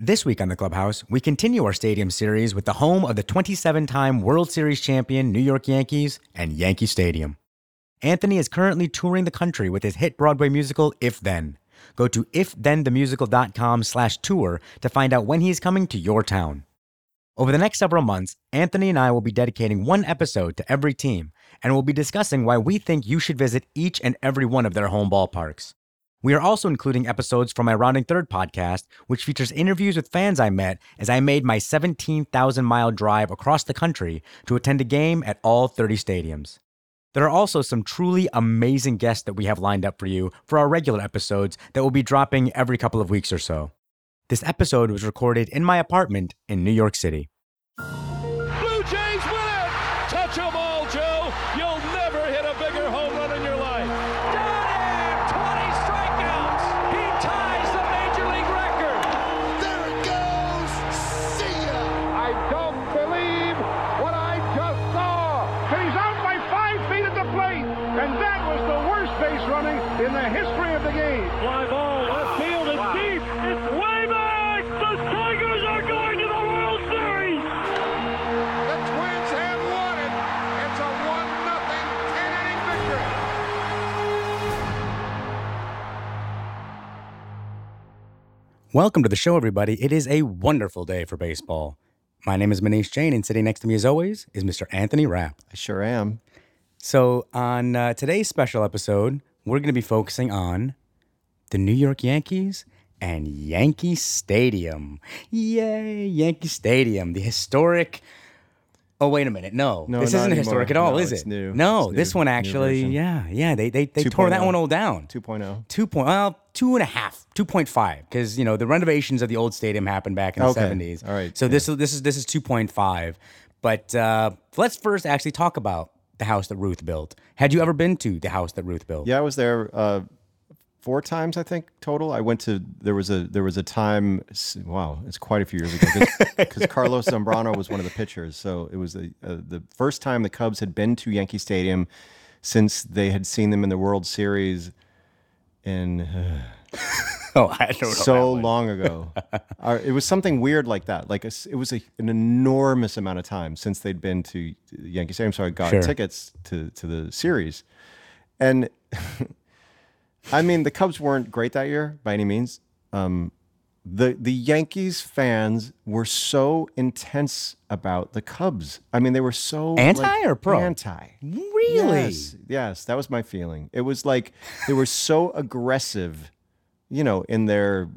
This week on the Clubhouse, we continue our stadium series with the home of the 27 time World Series champion New York Yankees and Yankee Stadium. Anthony is currently touring the country with his hit Broadway musical, If Then. Go to ifthenthemusical.com slash tour to find out when he's coming to your town. Over the next several months, Anthony and I will be dedicating one episode to every team, and we'll be discussing why we think you should visit each and every one of their home ballparks. We are also including episodes from my Rounding Third podcast, which features interviews with fans I met as I made my 17,000 mile drive across the country to attend a game at all 30 stadiums. There are also some truly amazing guests that we have lined up for you for our regular episodes that will be dropping every couple of weeks or so. This episode was recorded in my apartment in New York City. Welcome to the show, everybody. It is a wonderful day for baseball. My name is Muneesh Jain, and sitting next to me, as always, is Mr. Anthony Rapp. I sure am. So, on uh, today's special episode, we're going to be focusing on the New York Yankees and Yankee Stadium. Yay, Yankee Stadium, the historic. Oh wait a minute! No, No, this isn't anymore. historic at all, No, is it? new. No, this one actually, yeah, yeah. They they, they tore that one all down. 2.0. Two point well, two and a half, two point five, because you know the renovations of the old stadium happened back in the Okay. seventies. All right, So yeah. this is this is this is two point five. But uh, let's first actually talk about the house that Ruth built. Had you ever been to the house that Ruth built? Yeah, I was there uh, four times, I think total. I went to there was a there was a time. Wow, it's quite a few years ago because Carlos Zambrano was one of the pitchers. So it was the uh, the first time the Cubs had been to Yankee Stadium since they had seen them in the World Series in Oh, I don't know. so long ago. uh, it was something weird like that. Like a it was a, an enormous amount of time since they'd been to Yankee Stadium. So I got Sure. tickets to to the series, and I mean the Cubs weren't great that year by any means. Um, the the Yankees fans were so intense about the Cubs. I mean, they were so Anti like, or pro? Anti. Really? Yes, yes, that was my feeling. It was like they were so aggressive, you know, in their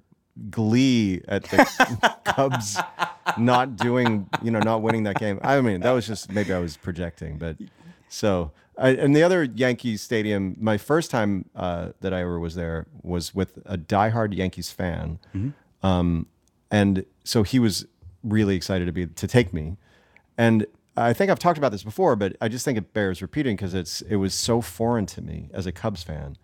glee at the Cubs not doing, you know, not winning that game. I mean, that was just maybe I was projecting, but so. I, and the other Yankee Stadium, my first time uh, that I ever was there was with a diehard Yankees fan, um, and so he was really excited to be to take me, and I think I've talked about this before, but I just think it bears repeating because it's it was so foreign to me as a Cubs fan.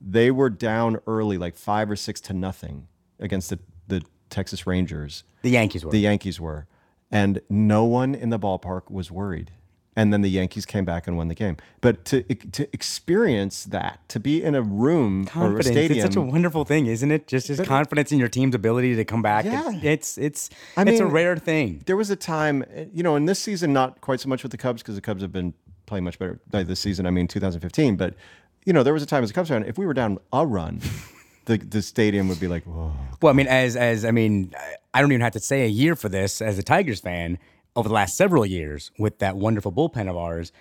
They were down early, like five or six to nothing against the, the Texas Rangers. The Yankees were. The Yankees were, and no one in the ballpark was worried. And then the Yankees came back and won the game. But to to experience that, to be in a room or a confidence. stadium, It's such a wonderful thing, isn't it? Just his confidence in your team's ability to come back. Yeah. It's it's I it's a rare thing. there was a time, you know, in this season, not quite so much with the Cubs because the Cubs have been playing much better by this season. I mean, 2015. But you know, there was a time as a Cubs fan, if we were down a run, the the stadium would be like, whoa. Well, I mean, as as I mean, I don't even have to say a year for this. As a Tigers fan, over the last several years, with that wonderful bullpen of ours,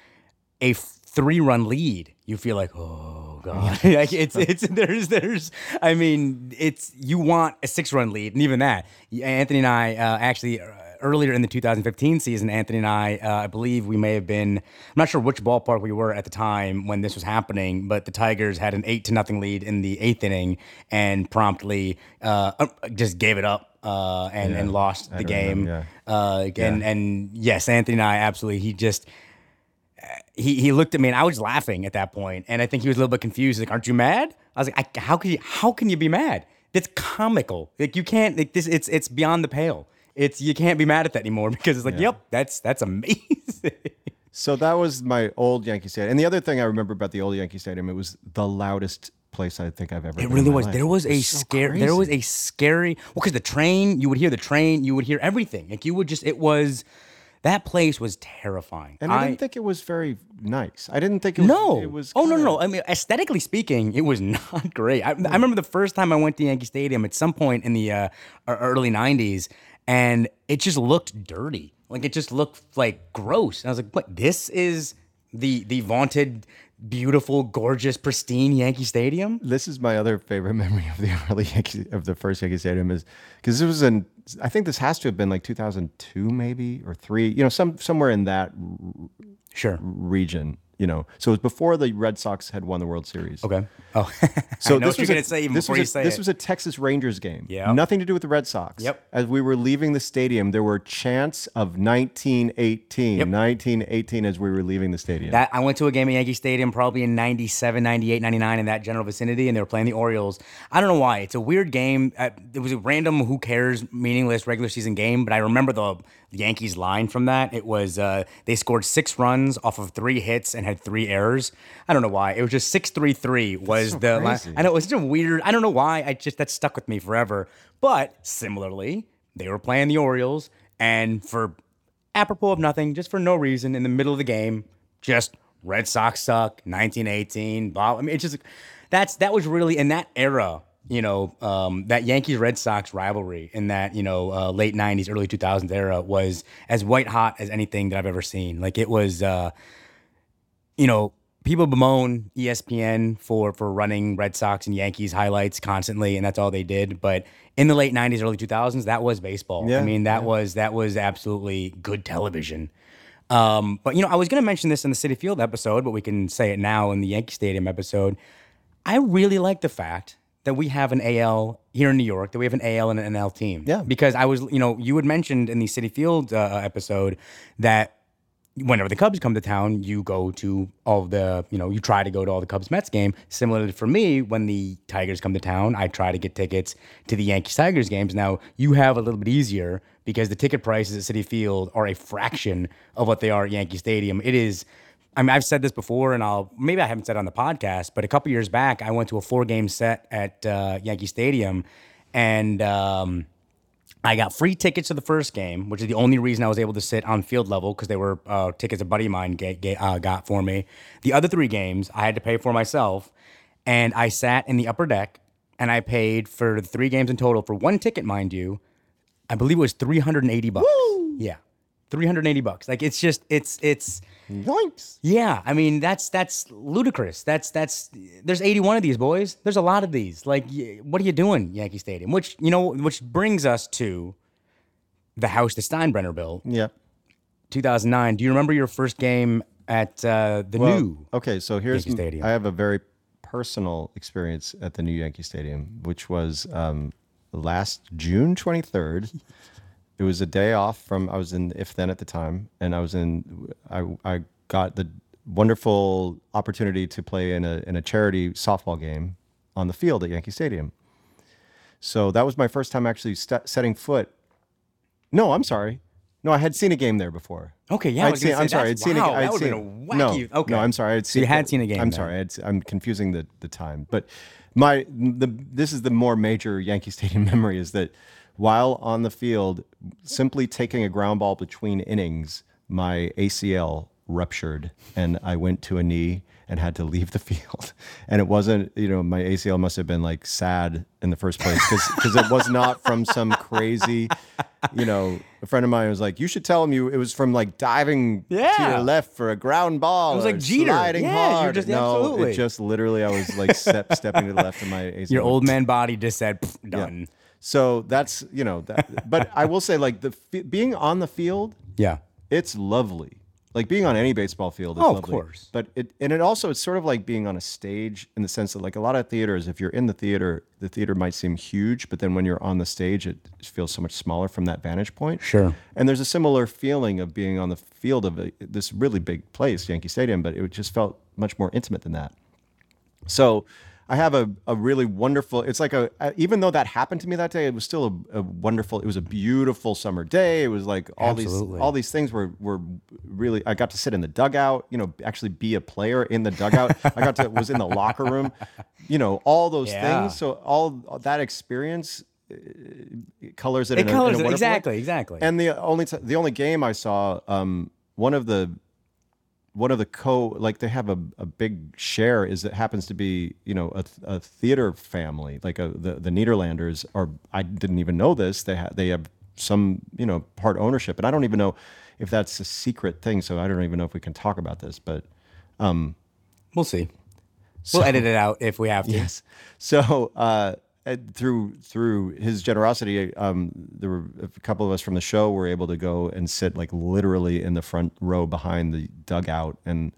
a three run lead, you feel like, oh god, like it's it's there's there's. I mean, it's you want a six run lead, and even that. Anthony and I uh, actually. Uh, Earlier in the 2015 season, Anthony and I, uh, I believe we may have been, I'm not sure which ballpark we were at the time when this was happening, but the Tigers had an eight to nothing lead in the eighth inning and promptly uh, uh, just gave it up uh, and, and lost the game. remember, Uh, and, and yes, Anthony and I absolutely, he just, he, he looked at me and I was laughing at that point, and I think he was a little bit confused. Like, "Aren't you mad?" I was like, I, "How can you? How can you be mad? That's comical. Like you can't. Like this. It's it's beyond the pale. It's you can't be mad at that anymore because it's like, yep, that's that's amazing." So that was my old Yankee Stadium. And the other thing I remember about the old Yankee Stadium, it was the loudest place I think I've ever. It really was. life. There was a so scare. There was a scary. Well, because the train, you would hear the train, you would hear everything. Like you would just. It was. That place was terrifying. And I, didn't think it was very nice. I didn't think it was. No. It was. oh no, no, no. I mean, aesthetically speaking, it was not great. I, I remember the first time I went to Yankee Stadium at some point in the uh, early '90s, and it just looked dirty. Like it just looked like gross. And I was like, "What? This is the the vaunted, beautiful, gorgeous, pristine Yankee Stadium?" This is my other favorite memory of the early Yankee of the first Yankee Stadium is because this was in. I think this has to have been like 2002, maybe or three. You know, some somewhere in that Sure. region. You know, so it was before the Red Sox had won the World Series. Okay. Oh, So this was a- say even this before was you a, say this was a Texas Rangers game. Yeah. Nothing to do with the Red Sox. Yep. As we were leaving the stadium, there were chants of 1918, Yep. 1918 as we were leaving the stadium. That I went to a game at Yankee Stadium probably in 97, 98, 99 in that general vicinity, and they were playing the Orioles. I don't know why. It's a weird game. Uh, It was a random, who cares, meaningless regular season game, but I remember the Yankees line from that. It was uh, they scored six runs off of three hits and had three errors. I don't know why. It was just 6 3 3 was so the line. I know it was such a weird, I don't know why. I just, that stuck with me forever. But similarly, they were playing the Orioles, and for apropos of nothing, just for no reason, in the middle of the game, just Red Sox suck, 1918. Blah. I mean, it's just that's that was really in that era. You know, um, that Yankees Red Sox rivalry in that you know uh, late '90s, early 2000s era was as white hot as anything that I've ever seen. Like it was, uh, you know, people bemoan ESPN for for running Red Sox and Yankees highlights constantly, and that's all they did. But in the late '90s, early 2000s, that was baseball. I mean, that was that was absolutely good television. Um, but you know, I was going to mention this in the Citi Field episode, but we can say it now in the Yankee Stadium episode. I really like the fact that we have an AL here in New York, that we have an AL and an NL team. Yeah. Because I was, you know, you had mentioned in the Citi Field uh, episode that whenever the Cubs come to town, you go to all the, you know, you try to go to all the Cubs Mets game. Similarly for me, when the Tigers come to town, I try to get tickets to the Yankees Tigers games. Now you have a little bit easier because the ticket prices at Citi Field are a fraction of what they are at Yankee Stadium. It is. I mean, I've said this before, and I'll maybe I haven't said it on the podcast, but a couple years back, I went to a four-game set at uh, Yankee Stadium, and um, I got free tickets to the first game, which is the only reason I was able to sit on field level because they were uh, tickets a buddy of mine ga- ga- uh, got for me. The other three games I had to pay for myself, and I sat in the upper deck, and I paid for the three games in total for one ticket, mind you. I believe it was three hundred and eighty bucks. Yeah, three hundred and eighty bucks. Like it's just it's it's. Yoinks. Yeah, I mean that's that's ludicrous. That's that's there's 81 of these boys. There's a lot of these. Like, what are you doing, Yankee Stadium? Which you know, which brings us to the house that Steinbrenner built, Yeah. 2009. Do you remember your first game at uh, the Well, new? Okay, so here's Yankee Stadium. I have a very personal experience at the new Yankee Stadium, which was um, last June 23rd. It was a day off from I was in If Then at the time, and I was in I I got the wonderful opportunity to play in a in a charity softball game on the field at Yankee Stadium. So that was my first time actually st- setting foot. No, I'm sorry. No, I had seen a game there before. Okay, yeah, I'd seen, I'm sorry. I'd that's- seen. wow, a, I'd that seen, a wacky- No, okay. no, I'm sorry. I'd So you had seen a game I'm then. sorry. I'd, I'm confusing the the time. But my the this is the more major Yankee Stadium memory is that while on the field, simply taking a ground ball between innings, my ACL ruptured and I went to a knee and had to leave the field. And it wasn't, you know, my ACL must have been like sad in the first place because it was not from some crazy, you know, a friend of mine was like, you should tell him you, it was from like diving yeah. to your left for a ground ball. It was like Jeter. Sliding Yeah, you're hard. just- no, absolutely. it just literally, I was like step, stepping to the left of my ACL. Your old man body just said done. Yeah. So that's, you know, that, but I will say like the f- being on the field, Yeah. it's lovely. Like being on any baseball field is Oh, of lovely. course. But it and it also it's sort of like being on a stage in the sense that like a lot of theaters, if you're in the theater, the theater might seem huge, but then when you're on the stage, it feels so much smaller from that vantage point. Sure. And there's a similar feeling of being on the field of a, this really big place, Yankee Stadium, but it just felt much more intimate than that. So I have a, a really wonderful. It's like a a- even though that happened to me that day, it was still a, a wonderful. It was a beautiful summer day. It was like all Absolutely. these all these things were were really. I got to sit in the dugout. You know, actually be a player in the dugout. I got to was in the locker room. You know, all those Yeah. things. So all that experience uh, colors it. It in a, colors in a it, way. exactly, exactly. And the only t- the only game I saw, um, one of the one of the co like they have a, a big share is it happens to be you know a, a theater family like a, the the Nederlanders are I didn't even know this they have they have some you know part ownership and I don't even know if that's a secret thing so I don't even know if we can talk about this but um, we'll see. We'll edit it out if we have to. Yes. So uh, through through his generosity, um, there were a couple of us from the show were able to go and sit like literally in the front row behind the dugout and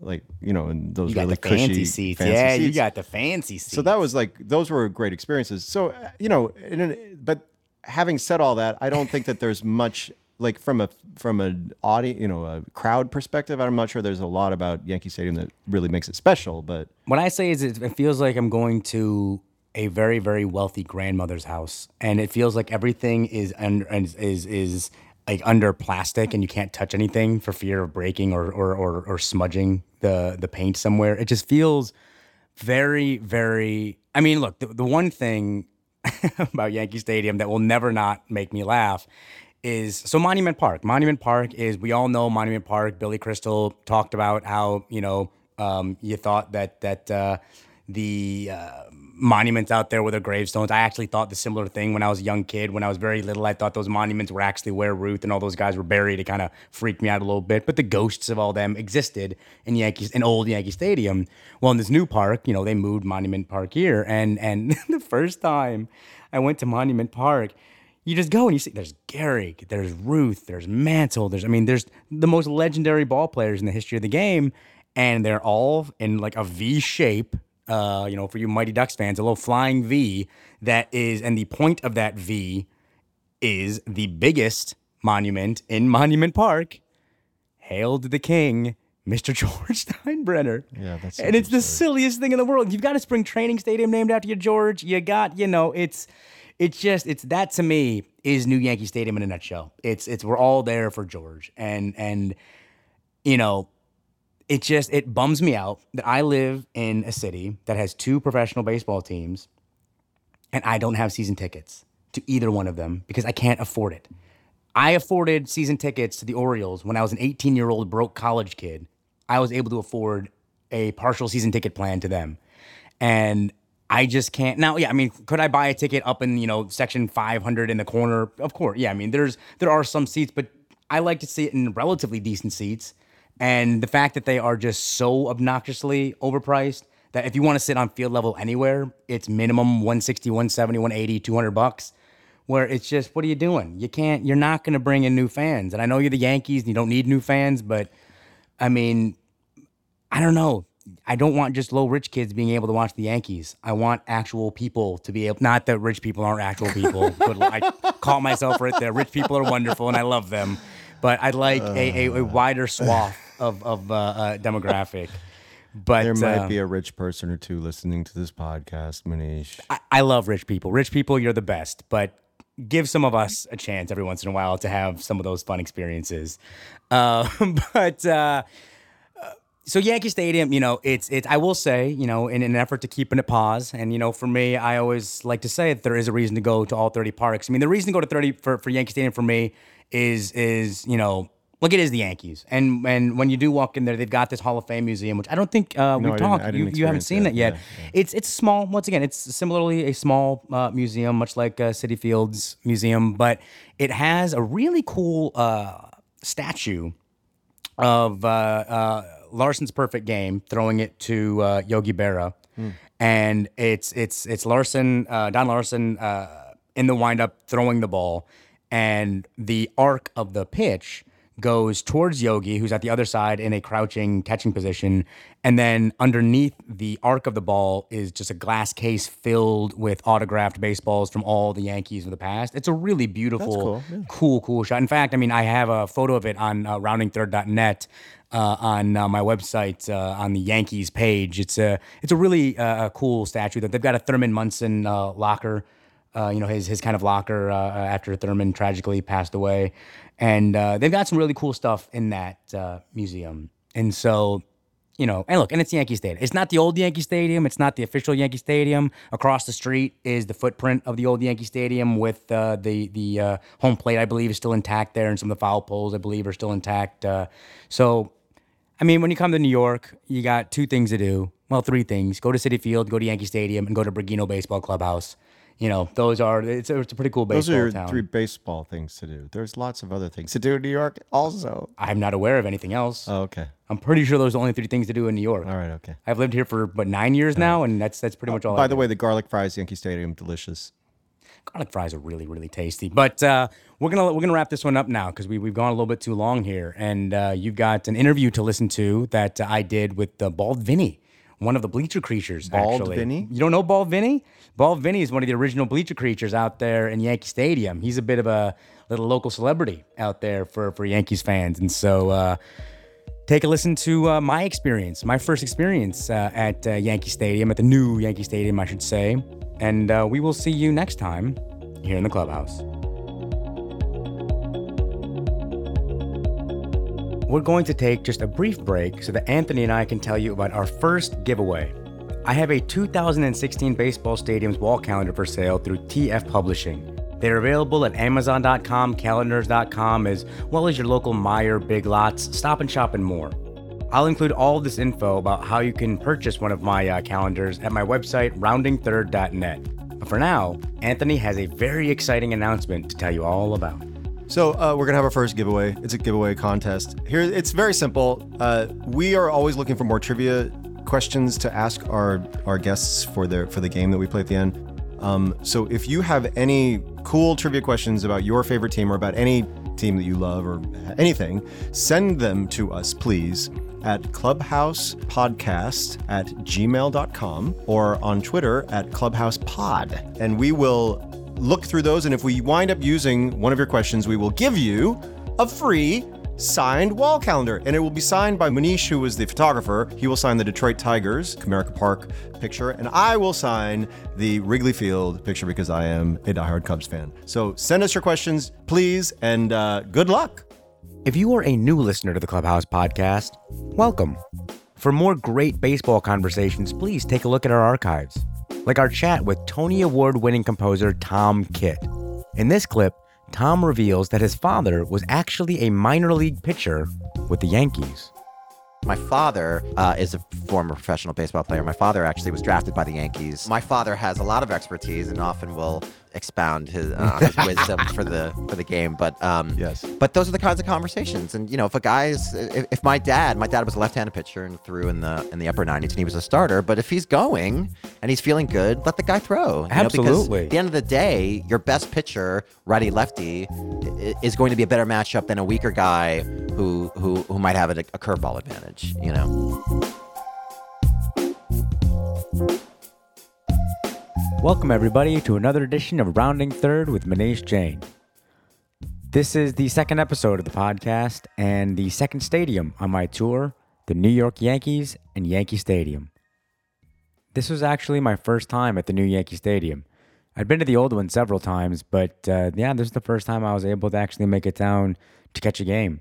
like you know and those really the fancy cushy seats. fancy yeah, you got the fancy seats. So that was like those were great experiences. So uh, you know, in an, but having said all that, I don't think that there's much like from a from an audience, you know, a crowd perspective. I'm not sure there's a lot about Yankee Stadium that really makes it special. But what I say is it, it feels like I'm going to a very very wealthy grandmother's house, and it feels like everything is under is is, is like under plastic, and you can't touch anything for fear of breaking or or or, or smudging the the paint somewhere. It just feels very very. I mean, look, the, the one thing about Yankee Stadium that will never not make me laugh is so Monument Park. Monument Park is we all know Monument Park. Billy Crystal talked about how you know um, you thought that that uh, the uh, monuments out there with their gravestones. I actually thought the similar thing when I was a young kid. When I was very little, I thought those monuments were actually where Ruth and all those guys were buried. It kind of freaked me out a little bit. But the ghosts of all them existed in Yankees in old Yankee Stadium. Well, in this new park, you know, they moved Monument Park here, and and the first time I went to Monument Park you just go and you see there's Gehrig, there's Ruth, there's Mantle, there's I mean there's the most legendary ball players in the history of the game, and they're all in like a V shape. Uh, you know, for you Mighty Ducks fans, a little flying V that is, and the point of that V is the biggest monument in Monument Park. Hail to the king, Mr. George Steinbrenner. Yeah, that's and it's the silliest thing in the world. You've got a spring training stadium named after you, George. You got, you know, it's it's just it's that to me is New Yankee Stadium in a nutshell. It's it's we're all there for George. And and you know, it just it bums me out that I live in a city that has two professional baseball teams and I don't have season tickets to either one of them because I can't afford it. I afforded season tickets to the Orioles when I was an 18 year old broke college kid. I was able to afford a partial season ticket plan to them. And I just can't now. Yeah, I mean, could I buy a ticket up in you know section 500 in the corner? Of course, yeah. I mean, there's there are some seats, but I like to sit in relatively decent seats. And the fact that they are just so obnoxiously overpriced that if you want to sit on field level anywhere, it's minimum 160, 170, 180, 200 bucks. Where it's just, what are you doing? You can't, you're not going to bring in new fans. And I know you're the Yankees and you don't need new fans, but I mean, I don't know. I don't want just low rich kids being able to watch the Yankees. I want actual people to be able. Not that rich people aren't actual people. but I call myself right there. Rich people are wonderful and I love them, but I'd like a, a, a wider swath of of uh, uh, demographic. But there might be a rich person or two listening to this podcast, Muneesh. I, I love rich people. Rich people, you're the best. But give some of us a chance every once in a while to have some of those fun experiences. Uh, but uh, so Yankee Stadium, you know, it's it's. I will say, you know, in an effort to keep in a pause, and you know, for me, I always like to say that there is a reason to go to all thirty parks. I mean, the reason to go to thirty for, for Yankee Stadium for me is is you know. Look, it is the Yankees, and and when you do walk in there, they've got this Hall of Fame museum, which I don't think uh, No, we've talked. You, you haven't seen that. it yet. Yeah, yeah. It's it's small. Once again, it's similarly a small uh, museum, much like uh, Citi Fields Museum, but it has a really cool uh, statue of uh, uh, Larsen's perfect game, throwing it to uh, Yogi Berra, and it's it's it's Larsen, uh, Don Larsen, uh, in the windup throwing the ball, and the arc of the pitch goes towards Yogi, who's at the other side in a crouching catching position. And then underneath the arc of the ball is just a glass case filled with autographed baseballs from all the Yankees of the past. It's a really beautiful, cool, yeah. cool, cool shot. In fact, I mean, I have a photo of it on uh, roundingthird.net. Uh, on uh, my website uh, on the Yankees page, it's a it's a really uh, cool statue that they've got a Thurman Munson uh, locker, uh, you know his his kind of locker uh, uh, after Thurman tragically passed away, and uh, they've got some really cool stuff in that uh, museum. And so you know, and look, and it's Yankee Stadium. It's not the old Yankee Stadium. It's not the official Yankee Stadium. Across the street is the footprint of the old Yankee Stadium with uh, the the home plate. I believe is still intact there, and some of the foul poles I believe are still intact. So, I mean, when you come to New York, you got two things to do. Well, three things: go to Citi Field, go to Yankee Stadium, and go to Bergino Baseball Clubhouse. You know, those are it's a, it's a pretty cool Those baseball are your town. three baseball things to do. There's lots of other things to do in New York also. I'm not aware of anything else. Oh, okay. I'm pretty sure those are the only three things to do in New York. All right, okay. I've lived here for but nine years now, and that's that's pretty much all. I By the do. way, the garlic fries, Yankee Stadium, delicious. garlic fries are really really tasty. But uh, we're gonna we're gonna wrap this one up now because we we've gone a little bit too long here, and uh, you've got an interview to listen to that I did with uh, Bald Vinny, one of the Bleacher Creatures. Bald actually. Vinny? You don't know Bald Vinny? Bald Vinny is one of the original Bleacher Creatures out there in Yankee Stadium. He's a bit of a little local celebrity out there for for Yankees fans, and so. Uh, take a listen to uh, my experience, my first experience uh, at uh, Yankee Stadium, at the new Yankee Stadium, I should say. And uh, we will see you next time here in the clubhouse. We're going to take just a brief break so that Anthony and I can tell you about our first giveaway. I have a 2016 Baseball Stadiums wall calendar for sale through TF Publishing. They're available at Amazon.com, calendars.com, as well as your local Meijer, Big Lots, Stop and Shop, and more. I'll include all this info about how you can purchase one of my uh, calendars at my website, roundingthird.net. But for now, Anthony has a very exciting announcement to tell you all about. So uh, we're gonna have our first giveaway. It's a giveaway contest. Here, it's very simple. Uh, we are always looking for more trivia questions to ask our our guests for their for the game that we play at the end. Um, so if you have any cool trivia questions about your favorite team or about any team that you love or anything, send them to us, please, at clubhousepodcast at gmail.com or on Twitter at clubhousepod. And we will look through those. And if we wind up using one of your questions, we will give you a free signed wall calendar. And it will be signed by Muneesh, who is the photographer. He will sign the Detroit Tigers, Comerica Park picture. And I will sign the Wrigley Field picture because I am a diehard Cubs fan. So send us your questions, please, and uh, good luck. If you are a new listener to the Clubhouse podcast, welcome. For more great baseball conversations, please take a look at our archives, like our chat with Tony Award winning composer Tom Kitt. In this clip, Tom reveals that his father was actually a minor league pitcher with the Yankees. My father uh, is a former professional baseball player. My father actually was drafted by the Yankees. My father has a lot of expertise and often will expound his, uh, his wisdom for the for the game. But um, Yes. but those are the kinds of conversations. And you know, if a guy's if, if my dad, my dad was a left-handed pitcher and threw in the in the upper 90s and he was a starter. But if he's going and he's feeling good, let the guy throw. you know, Absolutely. at the end of the day, your best pitcher, righty lefty, is going to be a better matchup than a weaker guy who who who might have a, a curveball advantage. You know. Welcome, everybody, to another edition of Rounding Third with Muneesh Jain. This is the second episode of the podcast and the second stadium on my tour, the New York Yankees and Yankee Stadium. This was actually my first time at the new Yankee Stadium. I'd been to the old one several times, but uh, yeah, this is the first time I was able to actually make it down to catch a game.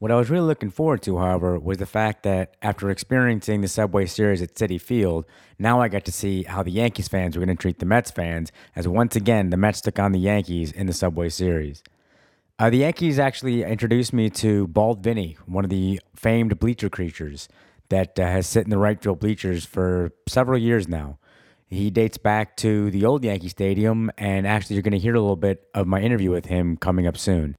What I was really looking forward to, however, was the fact that after experiencing the Subway Series at Citi Field, now I got to see how the Yankees fans were going to treat the Mets fans, as once again the Mets took on the Yankees in the Subway Series. Uh, the Yankees actually introduced me to Bald Vinny, one of the famed bleacher creatures that uh, has sit in the right field bleachers for several years now. He dates back to the old Yankee Stadium, and actually, you're going to hear a little bit of my interview with him coming up soon.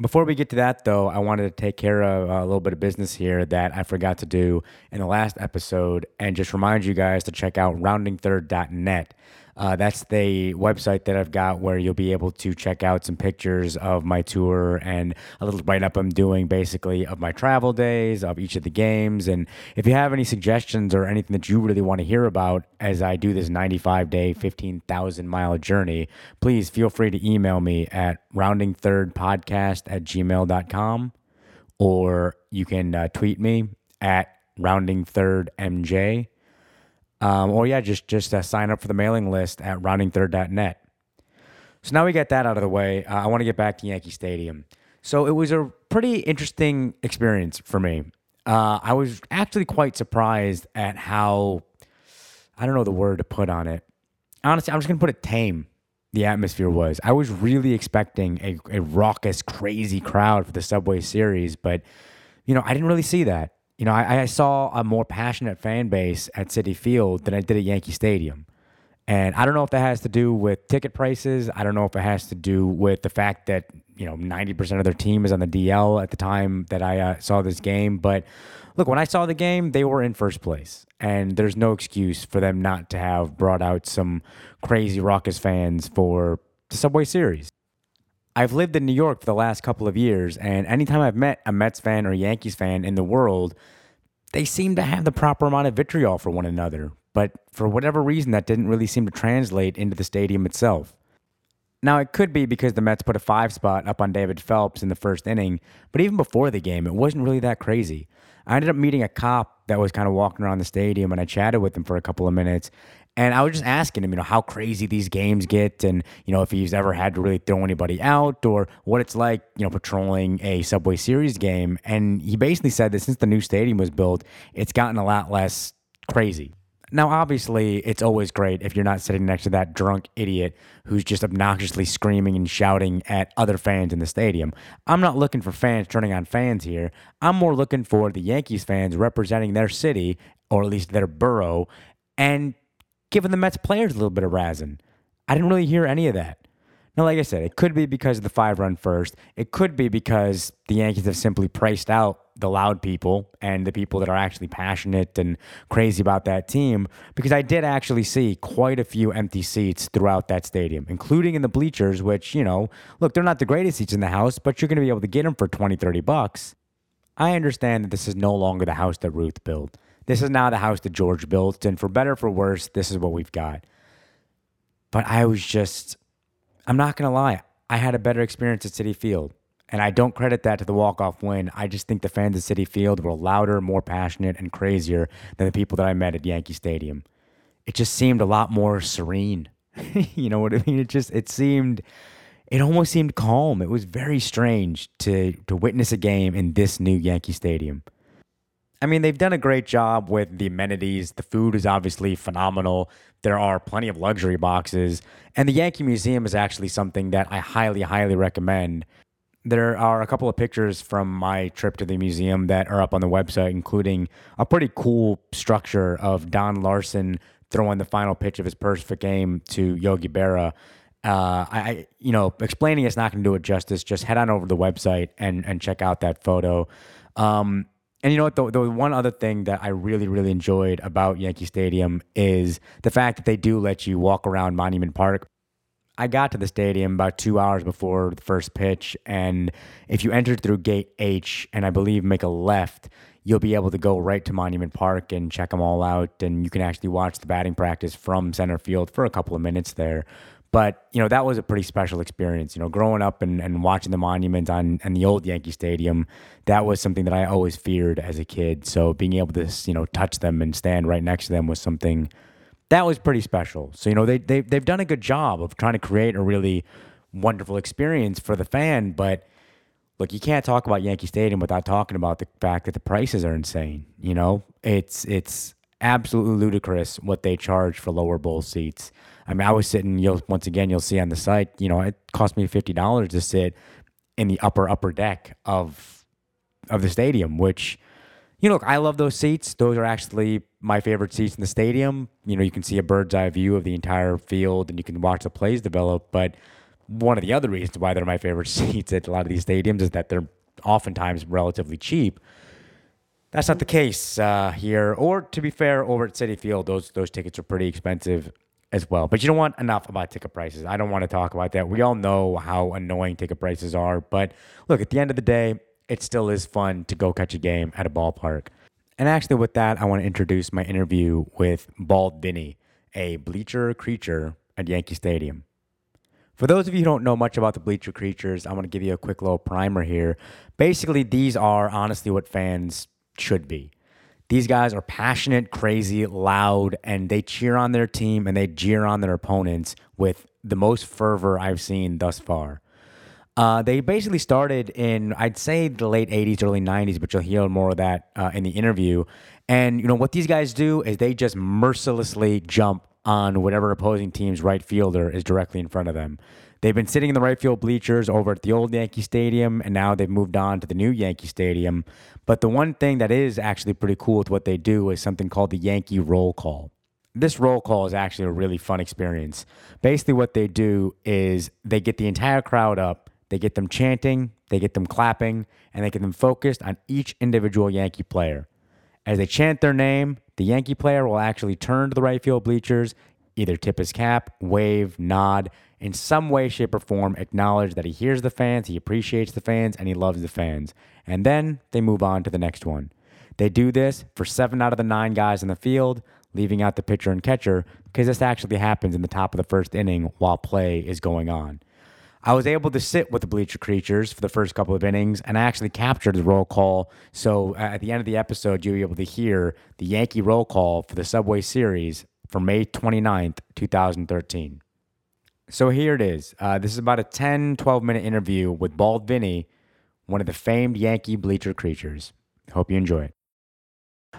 Before we get to that, though, I wanted to take care of uh, a little bit of business here that I forgot to do in the last episode and just remind you guys to check out roundingthird.net. Uh, that's the website that I've got where you'll be able to check out some pictures of my tour and a little write up I'm doing basically of my travel days, of each of the games. And if you have any suggestions or anything that you really want to hear about as I do this 95 day, 15,000 mile journey, please feel free to email me at roundingthirdpodcast at gmail.com or you can uh, tweet me at roundingthirdmj um, or yeah, just just uh, sign up for the mailing list at roundingthird.net. So now we get that out of the way. Uh, I want to get back to Yankee Stadium. So it was a pretty interesting experience for me. Uh, I was actually quite surprised at how I don't know the word to put on it. Honestly, I'm just gonna put it tame. The atmosphere was. I was really expecting a, a raucous, crazy crowd for the Subway Series, but you know I didn't really see that. You know, I, I saw a more passionate fan base at Citi Field than I did at Yankee Stadium. And I don't know if that has to do with ticket prices. I don't know if it has to do with the fact that, you know, 90% of their team is on the DL at the time that I uh, saw this game. But look, when I saw the game, they were in first place. And there's no excuse for them not to have brought out some crazy raucous fans for the Subway Series. I've lived in New York for the last couple of years, and anytime I've met a Mets fan or Yankees fan in the world, they seem to have the proper amount of vitriol for one another. But for whatever reason, that didn't really seem to translate into the stadium itself. Now, it could be because the Mets put a five spot up on David Phelps in the first inning, but even before the game, it wasn't really that crazy. I ended up meeting a cop that was kind of walking around the stadium, and I chatted with him for a couple of minutes. And I was just asking him, you know, how crazy these games get, and you know, if he's ever had to really throw anybody out, or what it's like, you know, patrolling a Subway Series game. And he basically said that since the new stadium was built, it's gotten a lot less crazy. Now, obviously, it's always great if you're not sitting next to that drunk idiot who's just obnoxiously screaming and shouting at other fans in the stadium. I'm not looking for fans turning on fans here. I'm more looking for the Yankees fans representing their city, or at least their borough, and giving the Mets players a little bit of razzing. I didn't really hear any of that. Now, like I said, it could be because of the five run first. It could be because the Yankees have simply priced out the loud people and the people that are actually passionate and crazy about that team. Because I did actually see quite a few empty seats throughout that stadium, including in the bleachers, which, you know, look, they're not the greatest seats in the house, but you're going to be able to get them for 20, 30 bucks. I understand that this is no longer the house that Ruth built. This is now the house that George built. And for better or for worse, this is what we've got. But I was just I'm not going to lie. I had a better experience at Citi Field. And I don't credit that to the walk-off win. I just think the fans at Citi Field were louder, more passionate, and crazier than the people that I met at Yankee Stadium. It just seemed a lot more serene. you know what I mean? It just it seemed it almost seemed calm. It was very strange to to witness a game in this new Yankee Stadium. I mean, they've done a great job with the amenities. The food is obviously phenomenal. There are plenty of luxury boxes. And the Yankee Museum is actually something that I highly, highly recommend. There are a couple of pictures from my trip to the museum that are up on the website, including a pretty cool structure of Don Larsen throwing the final pitch of his perfect game to Yogi Berra. Uh, I, you know, explaining it's not going to do it justice. Just head on over to the website and and check out that photo. Um, and you know what? The, the one other thing that I really, really enjoyed about Yankee Stadium is the fact that they do let you walk around Monument Park. I got to the stadium about two hours before the first pitch, and if you enter through gate H and I believe make a left, you'll be able to go right to Monument Park and check them all out, and you can actually watch the batting practice from center field for a couple of minutes there. But you know that was a pretty special experience. You know, growing up and, and watching the monument on and the old Yankee Stadium, that was something that I always feared as a kid. So being able to you know touch them and stand right next to them was something that was pretty special. So you know they they they've done a good job of trying to create a really wonderful experience for the fan. But look, you can't talk about Yankee Stadium without talking about the fact that the prices are insane. You know, it's it's absolutely ludicrous what they charge for lower bowl seats. I mean, I was sitting. You'll once again you'll see on the site. You know, it cost me fifty dollars to sit in the upper upper deck of of the stadium, which you know, look, I love those seats. Those are actually my favorite seats in the stadium. You know, you can see a bird's eye view of the entire field and you can watch the plays develop. But one of the other reasons why they're my favorite seats at a lot of these stadiums is that they're oftentimes relatively cheap. That's not the case uh, here. Or to be fair, over at Citi Field, those those tickets are pretty expensive as well. But you don't want enough about ticket prices. I don't want to talk about that. We all know how annoying ticket prices are. But look, at the end of the day, it still is fun to go catch a game at a ballpark. And actually, with that, I want to introduce my interview with Bald Vinny, a bleacher creature at Yankee Stadium. For those of you who don't know much about the bleacher creatures, I want to give you a quick little primer here. Basically, these are honestly what fans should be. These guys are passionate, crazy, loud, and they cheer on their team and they jeer on their opponents with the most fervor I've seen thus far. Uh, they basically started in, I'd say, the late 80s, early 90s, but you'll hear more of that uh, in the interview. And, you know, what these guys do is they just mercilessly jump on whatever opposing team's right fielder is directly in front of them. They've been sitting in the right field bleachers over at the old Yankee Stadium, and now they've moved on to the new Yankee Stadium. But the one thing that is actually pretty cool with what they do is something called the Yankee Roll Call. This roll call is actually a really fun experience. Basically, what they do is they get the entire crowd up, they get them chanting, they get them clapping, and they get them focused on each individual Yankee player. As they chant their name, the Yankee player will actually turn to the right field bleachers, either tip his cap, wave, nod, in some way, shape, or form, acknowledge that he hears the fans, he appreciates the fans, and he loves the fans. And then they move on to the next one. They do this for seven out of the nine guys in the field, leaving out the pitcher and catcher, because this actually happens in the top of the first inning while play is going on. I was able to sit with the bleacher creatures for the first couple of innings and I actually captured the roll call. So uh, at the end of the episode, you'll be able to hear the Yankee roll call for the Subway Series for May 29th, 2013. So here it is. Uh, this is about a 10, 12 minute interview with Bald Vinny, one of the famed Yankee bleacher creatures. Hope you enjoy it.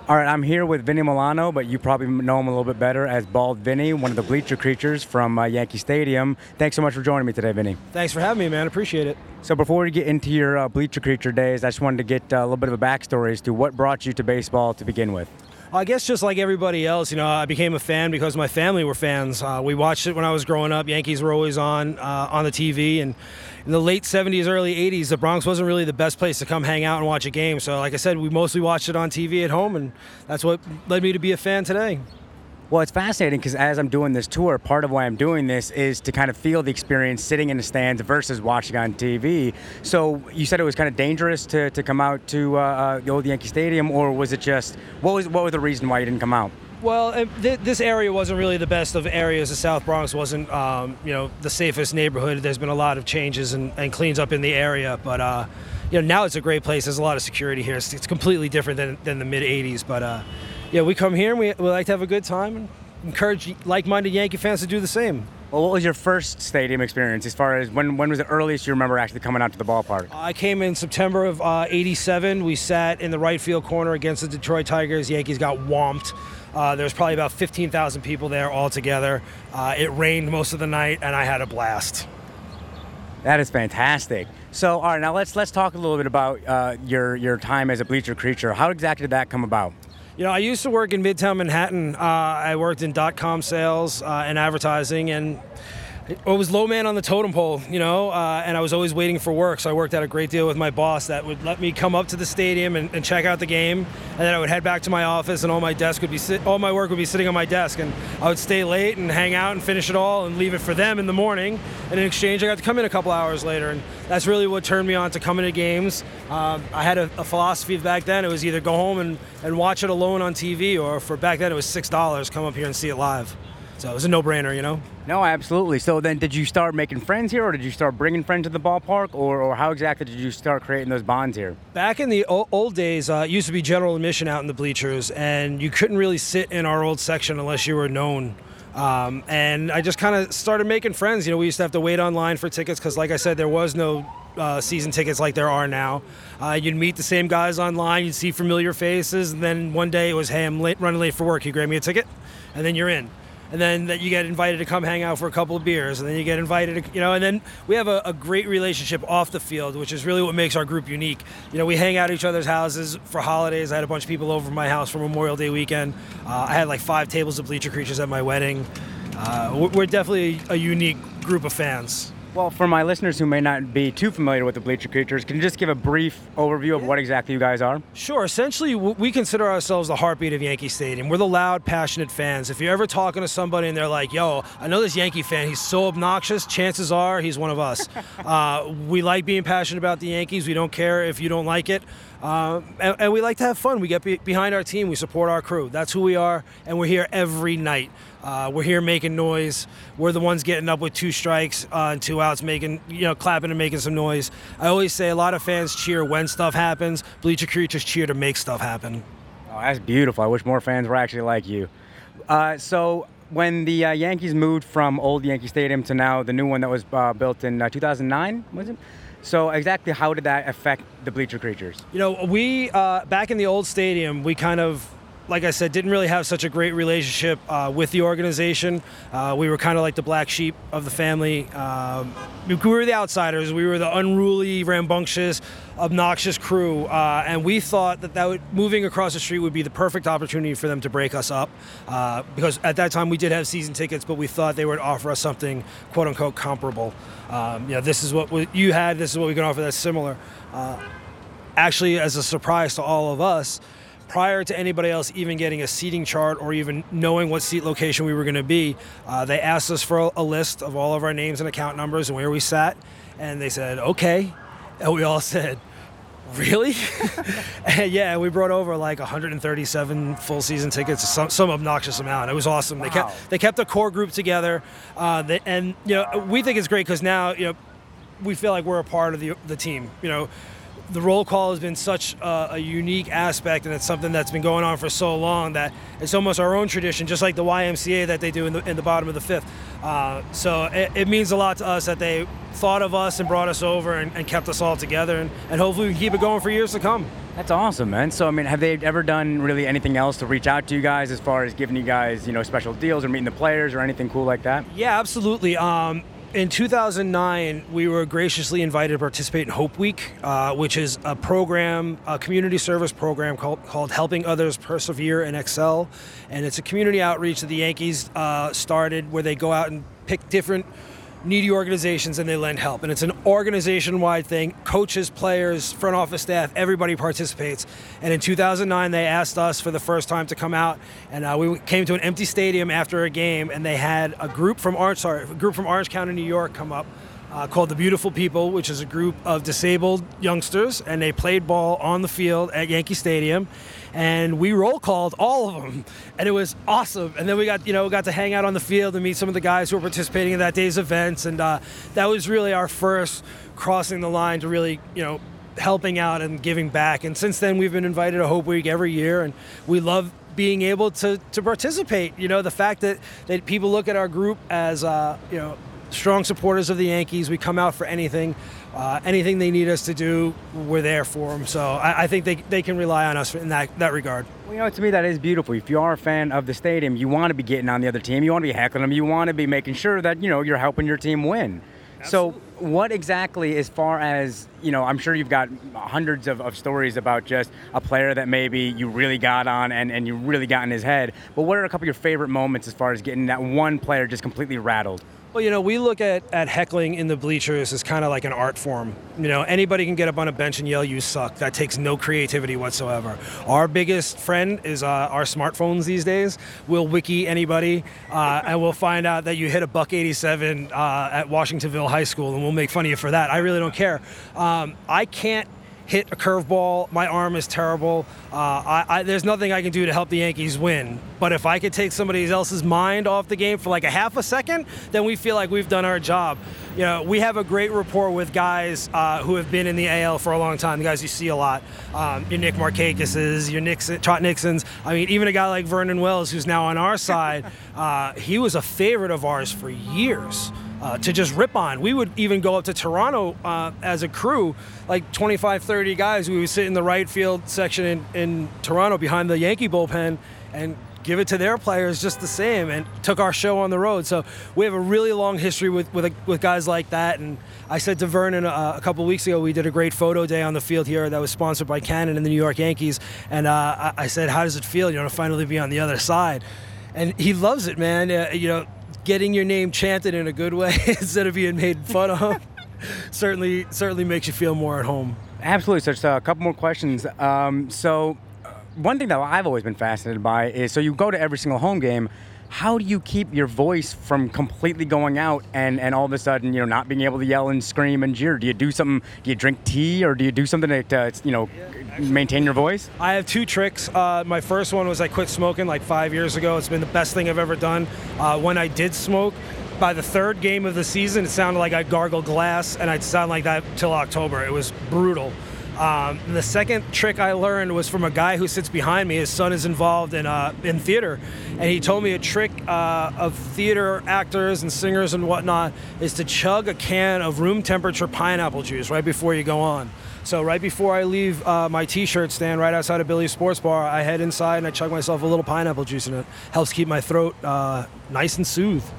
All right, I'm here with Vinny Milano, but you probably know him a little bit better as Bald Vinny, one of the bleacher creatures from uh, Yankee Stadium. Thanks so much for joining me today, Vinny. Thanks for having me, man. Appreciate it. So before we get into your uh, bleacher creature days, I just wanted to get uh, a little bit of a backstory as to what brought you to baseball to begin with. I guess just like everybody else, you know, I became a fan because my family were fans. Uh, we watched it when I was growing up. Yankees were always on uh, on the TV, and in the late 70s, early 80s, the Bronx wasn't really the best place to come hang out and watch a game. So, like I said, we mostly watched it on TV at home, and that's what led me to be a fan today. Well, it's fascinating because as I'm doing this tour, part of why I'm doing this is to kind of feel the experience sitting in the stands versus watching on TV. So you said it was kind of dangerous to, to come out to uh, uh, the old Yankee Stadium, or was it just what was what was the reason why you didn't come out? Well, th- this area wasn't really the best of areas. The South Bronx wasn't, um, you know, the safest neighborhood. There's been a lot of changes and, and cleans up in the area, but uh, you know now it's a great place. There's a lot of security here. It's, it's completely different than, than the mid '80s, but uh, yeah, we come here and we, we like to have a good time and encourage like-minded Yankee fans to do the same. Well, what was your first stadium experience as far as when, when was the earliest you remember actually coming out to the ballpark? I came in September of uh, 87. We sat in the right field corner against the Detroit Tigers. Yankees got whomped. Uh, there was probably about 15,000 people there all together. Uh, it rained most of the night, and I had a blast. That is fantastic. So, all right, now let's let's talk a little bit about uh, your your time as a bleacher creature. How exactly did that come about? You know, I used to work in Midtown Manhattan. Uh, I worked in dot com sales uh, and advertising, and I was low man on the totem pole, you know, uh, and I was always waiting for work. So I worked out a great deal with my boss that would let me come up to the stadium and, and check out the game, and then I would head back to my office, and all my desk would be all my work would be sitting on my desk, and I would stay late and hang out and finish it all and leave it for them in the morning. And in exchange, I got to come in a couple hours later, and that's really what turned me on to coming to games. Um, I had a, a philosophy back then; it was either go home and, and watch it alone on TV, or for back then it was six dollars, come up here and see it live. So it was a no-brainer, you know. No, absolutely. So then, did you start making friends here, or did you start bringing friends to the ballpark, or, or how exactly did you start creating those bonds here? Back in the old days, uh, it used to be general admission out in the bleachers, and you couldn't really sit in our old section unless you were known. Um, and I just kind of started making friends. You know, we used to have to wait online for tickets because, like I said, there was no uh, season tickets like there are now. Uh, you'd meet the same guys online, you'd see familiar faces, and then one day it was, "Hey, I'm late, running late for work. You grab me a ticket," and then you're in and then that you get invited to come hang out for a couple of beers, and then you get invited, to, you know, and then we have a, a, great relationship off the field, which is really what makes our group unique. You know, we hang out at each other's houses for holidays. I had a bunch of people over my house for Memorial Day weekend. Uh, I had like five tables of bleacher creatures at my wedding. Uh, we're definitely a unique group of fans. Well, for my listeners who may not be too familiar with the Bleacher Creatures, can you just give a brief overview of what exactly you guys are? Sure. Essentially, we consider ourselves the heartbeat of Yankee Stadium. We're the loud, passionate fans. If you're ever talking to somebody and they're like, yo, I know this Yankee fan, he's so obnoxious, chances are he's one of us. uh, we like being passionate about the Yankees. We don't care if you don't like it. Uh, and, and we like to have fun. We get be- behind our team. We support our crew. That's who we are, and we're here every night. Uh, we're here making noise. We're the ones getting up with two strikes uh, and two outs, making you know clapping and making some noise. I always say a lot of fans cheer when stuff happens. Bleacher Creatures cheer to make stuff happen. Oh, that's beautiful. I wish more fans were actually like you. Uh, so, when the uh, Yankees moved from old Yankee Stadium to now the new one that was uh, built in uh, 2009, was it? So, exactly how did that affect the Bleacher Creatures? You know, we uh, back in the old stadium, we kind of, like I said, didn't really have such a great relationship uh, with the organization. Uh, we were kind of like the black sheep of the family. Um, we were the outsiders. We were the unruly, rambunctious, obnoxious crew, uh, and we thought that that would, moving across the street would be the perfect opportunity for them to break us up. Uh, because at that time we did have season tickets, but we thought they would offer us something "quote unquote" comparable. Um, you know, this is what you had. This is what we can offer that's similar. Uh, actually, as a surprise to all of us, prior to anybody else even getting a seating chart or even knowing what seat location we were going to be, uh, they asked us for a, list of all of our names and account numbers and where we sat. And they said, okay. And we all said, really? and yeah, we brought over like 137 full season tickets, some, some obnoxious amount. It was awesome. They kept they kept the core group together, uh, they, and you know we think it's great because now you know we feel like we're a part of the the team. You know, the roll call has been such a, a unique aspect, and it's something that's been going on for so long that it's almost our own tradition, just like the YMCA that they do in the in the bottom of the fifth. Uh, so it, it means a lot to us that they thought of us and brought us over and, and kept us all together, and, and hopefully we can keep it going for years to come. That's awesome, man. So, I mean, have they ever done really anything else to reach out to you guys as far as giving you guys, you know, special deals or meeting the players or anything cool like that? Yeah, absolutely. Um, in 2009, we were graciously invited to participate in Hope Week, uh, which is a program, a community service program called, called Helping Others Persevere and Excel. And it's a community outreach that the Yankees uh, started where they go out and pick different needy organizations and they lend help. And it's an organization wide thing. Coaches, players, front office staff, everybody participates. And in 2009, they asked us for the first time to come out, and uh, we came to an empty stadium after a game, and they had a group from Orange, sorry, a group from Orange County, New York, come up. Uh, called the Beautiful People, which is a group of disabled youngsters, and they played ball on the field at Yankee Stadium, and we roll called all of them, and it was awesome. And then we got you know got to hang out on the field and meet some of the guys who were participating in that day's events, and uh, that was really our first crossing the line to really you know helping out and giving back. And since then, we've been invited to Hope Week every year, and we love being able to to participate. You know, the fact that that people look at our group as uh, you know strong supporters of the Yankees. We come out for anything, uh, anything they need us to do, we're there for them. So I, I think they, they can rely on us in that that regard. Well, you know, to me, that is beautiful. If you are a fan of the stadium, you want to be getting on the other team. You want to be heckling them. You want to be making sure that, you know, you're helping your team win. So, what exactly, as far as, you know, I'm sure you've got hundreds of, of stories about just a player that maybe you really got on and, and you really got in his head. But what are a couple of your favorite moments as far as getting that one player just completely rattled? Well, you know, we look at, at heckling in the bleachers as kind of like an art form. You know, anybody can get up on a bench and yell, you suck. That takes no creativity whatsoever. Our biggest friend is uh, our smartphones these days. We'll wiki anybody uh, and we'll find out that you hit a buck 87 uh, at Washingtonville High School and we'll make fun of you for that. I really don't care. Um, I can't hit a curveball. My arm is terrible. Uh, I, I, there's nothing I can do to help the Yankees win. But if I could take somebody else's mind off the game for like a half a second, then we feel like we've done our job. You know, we have a great rapport with guys uh, who have been in the AL for a long time. The guys you see a lot, um, your Nick Markakises, your Nixon, Trot Nixons. I mean, even a guy like Vernon Wells, who's now on our side, uh, he was a favorite of ours for years uh, to just rip on. We would even go up to Toronto uh, as a crew, like 25, 30 guys. We would sit in the right field section in, in Toronto behind the Yankee bullpen and give it to their players just the same and took our show on the road. So we have a really long history with, with, with guys like that. And I said to Vernon uh, a couple weeks ago, we did a great photo day on the field here that was sponsored by Canon and the New York Yankees. And uh, I, said, how does it feel, you know, to finally be on the other side? And he loves it, man. Uh, you know, getting your name chanted in a good way instead of being made fun of certainly certainly makes you feel more at home. Absolutely. So, just a couple more questions. Um, so, uh, one thing that I've always been fascinated by is so you go to every single home game. How do you keep your voice from completely going out and, and all of a sudden, you know, not being able to yell and scream and jeer? Do you do something? Do you drink tea or do you do something to, to you know, maintain your voice? I have two tricks. Uh, my first one was I quit smoking like five years ago. It's been the best thing I've ever done. Uh, when I did smoke, by the third game of the season, it sounded like I gargled glass, and I'd sound like that till October. It was brutal. Um, the second trick I learned was from a guy who sits behind me. His son is involved in uh, in theater, and he told me a trick uh, of theater actors and singers and whatnot is to chug a can of room temperature pineapple juice right before you go on. So right before I leave uh, my T-shirt stand right outside of Billy's Sports Bar, I head inside and I chug myself a little pineapple juice, and it helps keep my throat uh, nice and soothed.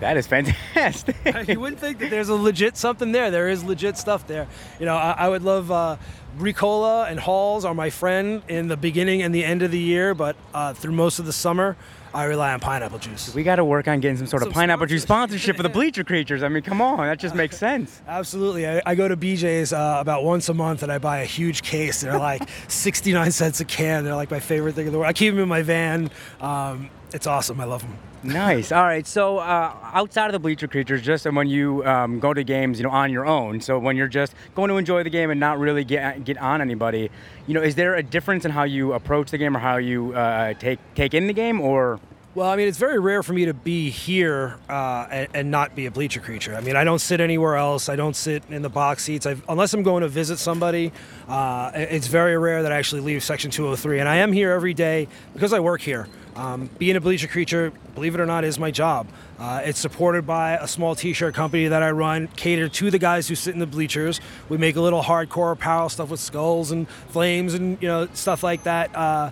That is fantastic. you wouldn't think that there's a legit something there. There is legit stuff there. You know, I, I would love uh, Ricola and Halls are my friend in the beginning and the end of the year, but uh, through most of the summer, I rely on pineapple juice. we got to work on getting some sort of Some pineapple juice sponsorship. sponsorship for the Bleacher Creatures. I mean, come on, that just makes sense. Absolutely. I, I go to BJ's uh, about once a month and I buy a huge case. They're like 69 cents a can. They're like my favorite thing in the world. I keep them in my van. Um, it's awesome. I love them. Nice. All right. So uh, outside of the bleacher creatures, just when you um, go to games, you know, on your own. So when you're just going to enjoy the game and not really get get on anybody, you know, is there a difference in how you approach the game or how you uh, take take in the game, or Well, I mean, it's very rare for me to be here uh, and, and not be a bleacher creature. I mean, I don't sit anywhere else. I don't sit in the box seats. I've, unless I'm going to visit somebody, uh, it's very rare that I actually leave Section 203. And I am here every day because I work here. Um, being a bleacher creature, believe it or not, is my job. Uh, it's supported by a small T-shirt company that I run, cater to the guys who sit in the bleachers. We make a little hardcore apparel stuff with skulls and flames and you know stuff like that. Uh,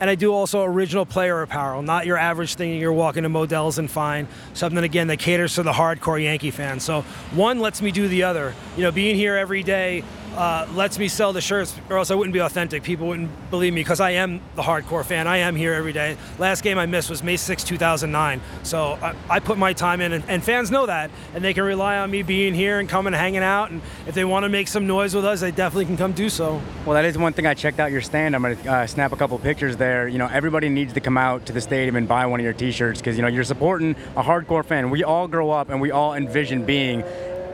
and I do also original player apparel, not your average thing you're walking to Modell's and find. Something again that caters to the hardcore Yankee fan. So one lets me do the other. You know, being here every day uh, lets me sell the shirts, or else I wouldn't be authentic. People wouldn't believe me because I am the hardcore fan. I am here every day. Last game I missed was May 6, 2009. So I, I put my time in, and, and fans know that, and they can rely on me being here and coming and hanging out. And if they want to make some noise with us, they definitely can come do so. Well, that is one thing I checked out your stand. I'm going to uh, snap a couple pictures there. You know, everybody needs to come out to the stadium and buy one of your T-shirts because you know you're supporting a hardcore fan. We all grow up and we all envision being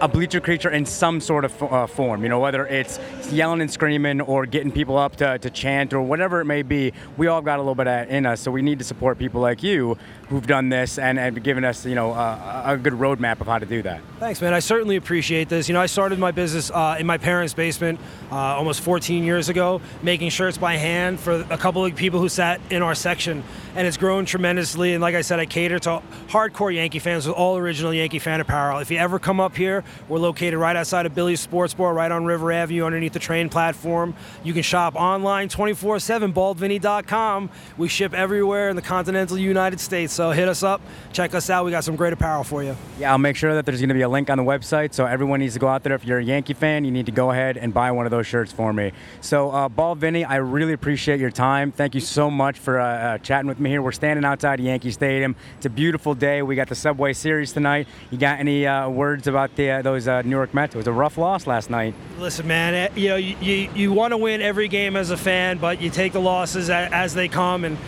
a bleacher creature in some sort of uh, form. You know, whether it's yelling and screaming or getting people up to, to chant or whatever it may be. We all got a little bit of in us, so we need to support people like you who've done this and have given us, you know, a, a good roadmap of how to do that. Thanks, man. I certainly appreciate this. You know, I started my business uh, in my parents' basement uh, almost 14 years ago, making shirts by hand for a couple of people who sat in our section, and it's grown tremendously. And like I said, I cater to hardcore Yankee fans with all original Yankee fan apparel. If you ever come up here, we're located right outside of Billy's Sports Bar, right on River Avenue, underneath the train platform. You can shop online 24/7, baldvinny.com. We ship everywhere in the continental United States. So hit us up, check us out. We got some great apparel for you. Yeah, I'll make sure that there's going to be a link on the website, so everyone needs to go out there. If you're a Yankee fan, you need to go ahead and buy one of those shirts for me. So, uh, Bald Vinny, I really appreciate your time. Thank you so much for uh, uh, chatting with me here. We're standing outside Yankee Stadium. It's a beautiful day. We got the Subway Series tonight. You got any uh, words about the uh, those uh, New York Mets? It was a rough loss last night. Listen, man, eh, you know, you, you, you want to win every game as a fan, but you take the losses as, as they come. And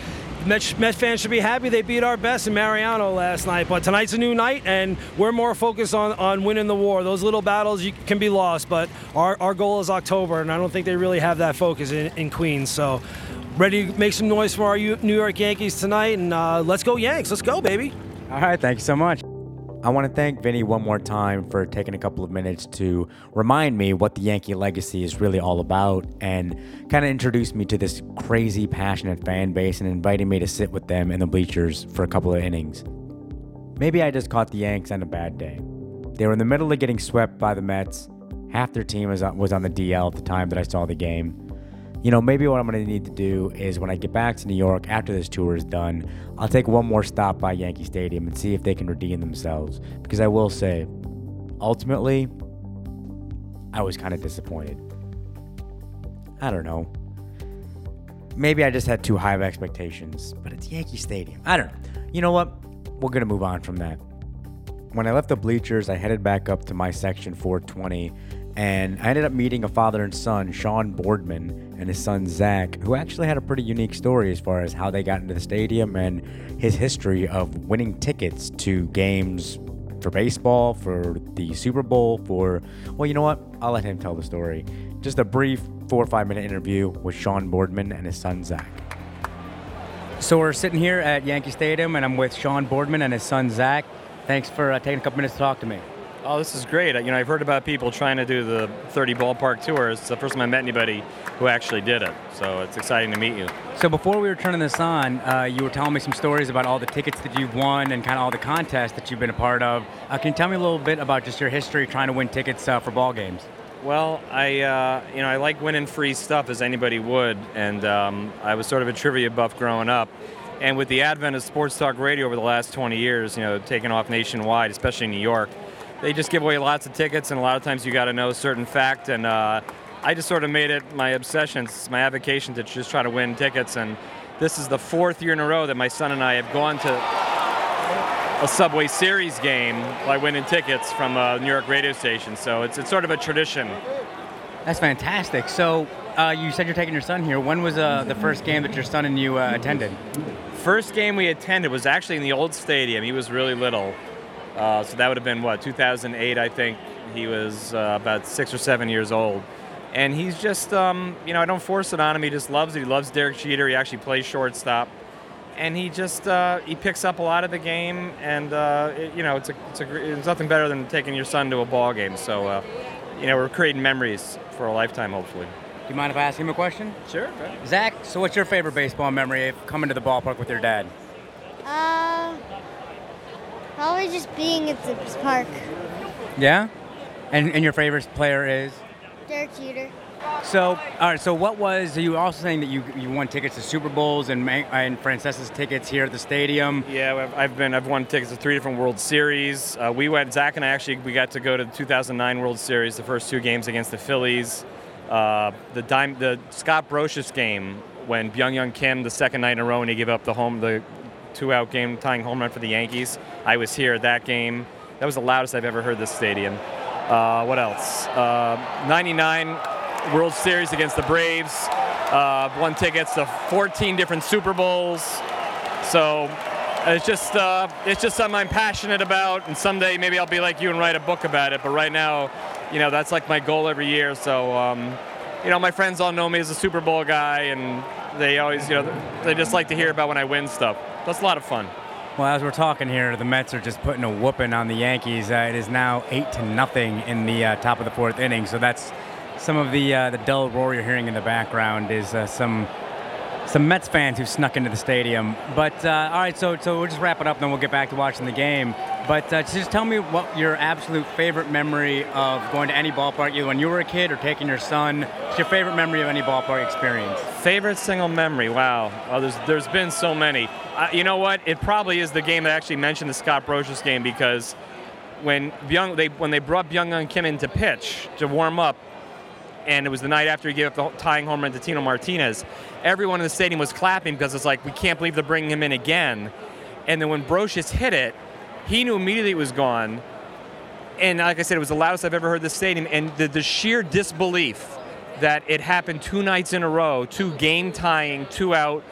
Met, Met fans should be happy they beat our best in Mariano last night. But tonight's a new night, and we're more focused on, on winning the war. Those little battles you, can be lost, but our, our goal is October, and I don't think they really have that focus in, in Queens. So, ready to make some noise for our U- New York Yankees tonight, and uh, let's go Yanks. Let's go, baby. All right, thank you so much. I want to thank Vinny one more time for taking a couple of minutes to remind me what the Yankee legacy is really all about and kind of introduce me to this crazy, passionate fan base and inviting me to sit with them in the bleachers for a couple of innings. Maybe I just caught the Yanks on a bad day. They were in the middle of getting swept by the Mets. Half their team was on, the DL at the time that I saw the game. You know, maybe what I'm going to need to do is when I get back to New York after this tour is done, I'll take one more stop by Yankee Stadium and see if they can redeem themselves. Because I will say, ultimately, I was kind of disappointed. I don't know. Maybe I just had too high of expectations, but it's Yankee Stadium. I don't know. You know what? We're going to move on from that. when I left the bleachers, I headed back up to my section 420, and I ended up meeting a father and son, Sean Boardman, and his son Zach, who actually had a pretty unique story as far as how they got into the stadium and his history of winning tickets to games for baseball, for the Super Bowl, for, well, you know what? I'll let him tell the story. Just a brief four or five minute interview with Sean Boardman and his son Zach. So we're sitting here at Yankee Stadium, and I'm with Sean Boardman and his son Zach. Thanks for uh, taking a couple minutes to talk to me. Oh, this is great. You know, I've heard about people trying to do the 30 ballpark tours. It's the first time I met anybody who actually did it. So it's exciting to meet you. So before we were turning this on, uh, you were telling me some stories about all the tickets that you've won and kind of all the contests that you've been a part of. Uh, can you tell me a little bit about just your history trying to win tickets uh, for ball games? Well, I uh, you know I like winning free stuff as anybody would, and um, I was sort of a trivia buff growing up. And with the advent of sports talk radio over the last 20 years, you know, taking off nationwide, especially in New York, they just give away lots of tickets, and a lot of times you got to know a certain fact. And uh, I just sort of made it my obsession, my avocation to just try to win tickets. And this is the fourth year in a row that my son and I have gone to a Subway Series game by winning tickets from a New York radio station. So it's, it's sort of a tradition. That's fantastic. So uh, you said you're taking your son here. When was uh, the first game that your son and you uh, attended? First game we attended was actually in the old stadium. He was really little. Uh, so that would have been, what, 2008, I think. He was uh, about six or seven years old. And he's just, um, you know, I don't force it on him. He just loves it. He loves Derek Jeter. He actually plays shortstop and he just uh, he picks up a lot of the game, and uh, it, you know it's a, it's a it's nothing better than taking your son to a ball game. So uh, you know we're creating memories for a lifetime, hopefully. Do you mind if I ask him a question? Sure. Zach, so what's your favorite baseball memory of coming to the ballpark with your dad? Uh, probably just being at the park. Yeah, and and your favorite player is Derek Jeter. So, all right. So, what was you also saying that you you won tickets to Super Bowls and and Francesa's tickets here at the stadium? Yeah, I've been I've won tickets to three different World Series. Uh, we went Zach and I actually we got to go to the 2009 World Series, the first two games against the Phillies. Uh, the dime, the Scott Brosius game when Byung Hyun Kim the second night in a row and he gave up the home the two out game tying home run for the Yankees. I was here at that game. That was the loudest I've ever heard this stadium. Uh, what else? Uh, 99 World Series against the Braves. Uh, won tickets to 14 different Super Bowls. So it's just uh, it's just something I'm passionate about, and someday maybe I'll be like you and write a book about it. But right now, you know, that's like my goal every year. So um, you know, my friends all know me as a Super Bowl guy, and they always, you know, they just like to hear about when I win stuff. That's a lot of fun. Well, as we're talking here, the Mets are just putting a whooping on the Yankees. Uh, it is now eight to nothing in the uh, top of the fourth inning. So that's some of the uh, the dull roar you're hearing in the background is uh, some some Mets fans who snuck into the stadium. But uh, all right, so so we'll just wrap it up, and then we'll get back to watching the game. But uh, just tell me what your absolute favorite memory of going to any ballpark, either when you were a kid or taking your son. What's your favorite memory of any ballpark experience? Favorite single memory? Wow. Oh, there's there's been so many. Uh, you know what? It probably is the game that actually mentioned the Scott Brosius game because when Byung, they when they brought Byung Kim in to pitch to warm up, and it was the night after he gave up the tying home run to Tino Martinez. Everyone in the stadium was clapping because it's like we can't believe they're bringing him in again. And then when Brosius hit it, he knew immediately it was gone. And like I said, it was the loudest I've ever heard the stadium. And the, the sheer disbelief that it happened two nights in a row, two game tying, two out,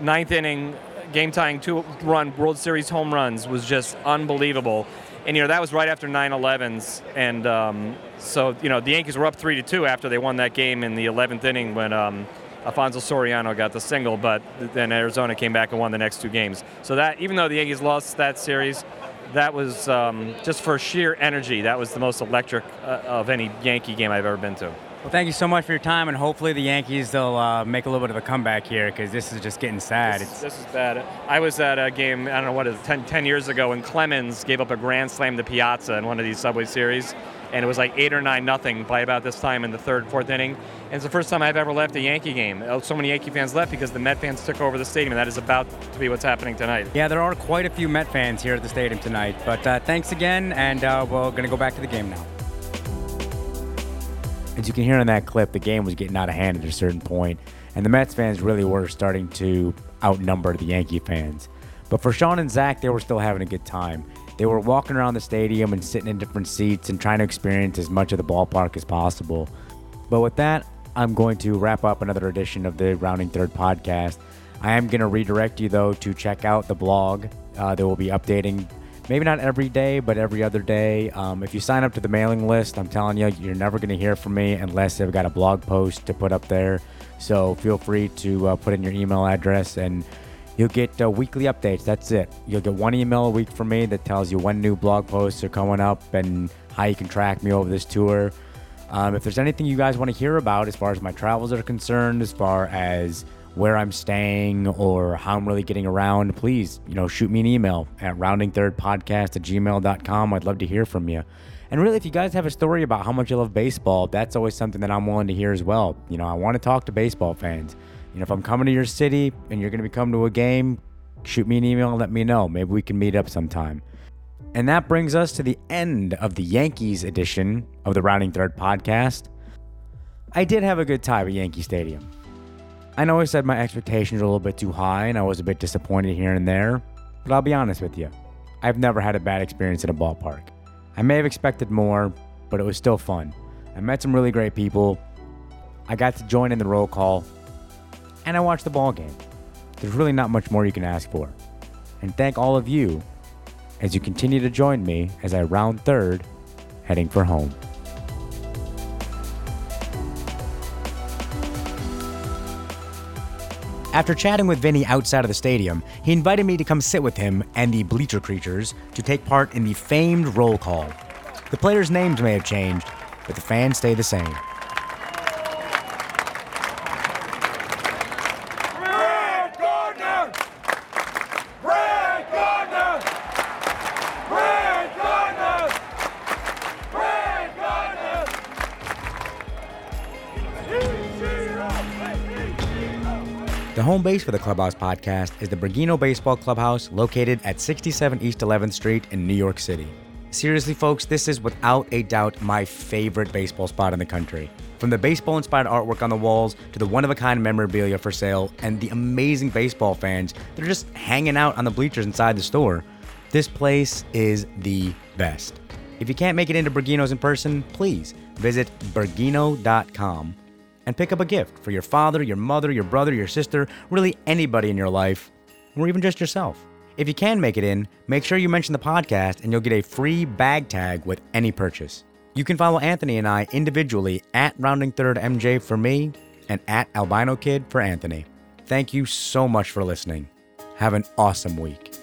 ninth inning, game tying, two run World Series home runs was just unbelievable. And you know that was right after 9/11s, and um, so you know the Yankees were up three to two after they won that game in the 11th inning when um, Alfonso Soriano got the single, but then Arizona came back and won the next two games. So that even though the Yankees lost that series, that was um, just for sheer energy. That was the most electric uh, of any Yankee game I've ever been to. Well, thank you so much for your time, and hopefully the Yankees they'll uh, make a little bit of a comeback here because this is just getting sad. This, this, is bad. I was at a game I don't know what it is 10, 10 years ago when Clemens gave up a grand slam to Piazza in one of these Subway Series, and it was like eight or nine nothing by about this time in the third, fourth inning. And it's the first time I've ever left a Yankee game. Oh, so many Yankee fans left because the Met fans took over the stadium, and that is about to be what's happening tonight. Yeah, there are quite a few Met fans here at the stadium tonight. But uh, thanks again, and uh, we're going to go back to the game now. As you can hear in that clip, the game was getting out of hand at a certain point, and the Mets fans really were starting to outnumber the Yankee fans. But for Sean and Zach, they were still having a good time. They were walking around the stadium and sitting in different seats and trying to experience as much of the ballpark as possible. But with that, I'm going to wrap up another edition of the Rounding Third podcast. I am going to redirect you, though, to check out the blog. Uh, they will be updating maybe not every day, but every other day. Um, if you sign up to the mailing list, I'm telling you, you're never going to hear from me unless I've got a blog post to put up there. So feel free to uh, put in your email address and you'll get uh, weekly updates. That's it. You'll get one email a week from me that tells you when new blog posts are coming up and how you can track me over this tour. Um, if there's anything you guys want to hear about as far as my travels are concerned, as far as where I'm staying or how I'm really getting around, please, you know, shoot me an email at roundingthirdpodcast at gmail.com. I'd love to hear from you. And really, if you guys have a story about how much you love baseball, that's always something that I'm willing to hear as well. You know, I want to talk to baseball fans. You know, if I'm coming to your city and you're going to be coming to a game, shoot me an email and let me know. Maybe we can meet up sometime. And that brings us to the end of the Yankees edition of the Rounding Third podcast. I did have a good time at Yankee Stadium. I know I said my expectations were a little bit too high and I was a bit disappointed here and there, but I'll be honest with you. I've never had a bad experience at a ballpark. I may have expected more, but it was still fun. I met some really great people. I got to join in the roll call, and I watched the ball game. There's really not much more you can ask for. And thank all of you as you continue to join me as I round third, heading for home. After chatting with Vinny outside of the stadium, he invited me to come sit with him and the bleacher creatures to take part in the famed roll call. The players' names may have changed, but the fans stay the same. Home base for the Clubhouse podcast is the Bergino Baseball Clubhouse located at 67 East 11th Street in New York City. Seriously, folks, this is without a doubt my favorite baseball spot in the country. From the baseball inspired artwork on the walls to the one of a kind memorabilia for sale and the amazing baseball fans that are just hanging out on the bleachers inside the store, this place is the best. If you can't make it into Bergino's in person, please visit bergino.com and pick up a gift for your father, your mother, your brother, your sister, really anybody in your life, or even just yourself. If you can make it in, make sure you mention the podcast and you'll get a free bag tag with any purchase. You can follow Anthony and I individually at Rounding Third MJ for me and at Albino Kid for Anthony. Thank you so much for listening. Have an awesome week.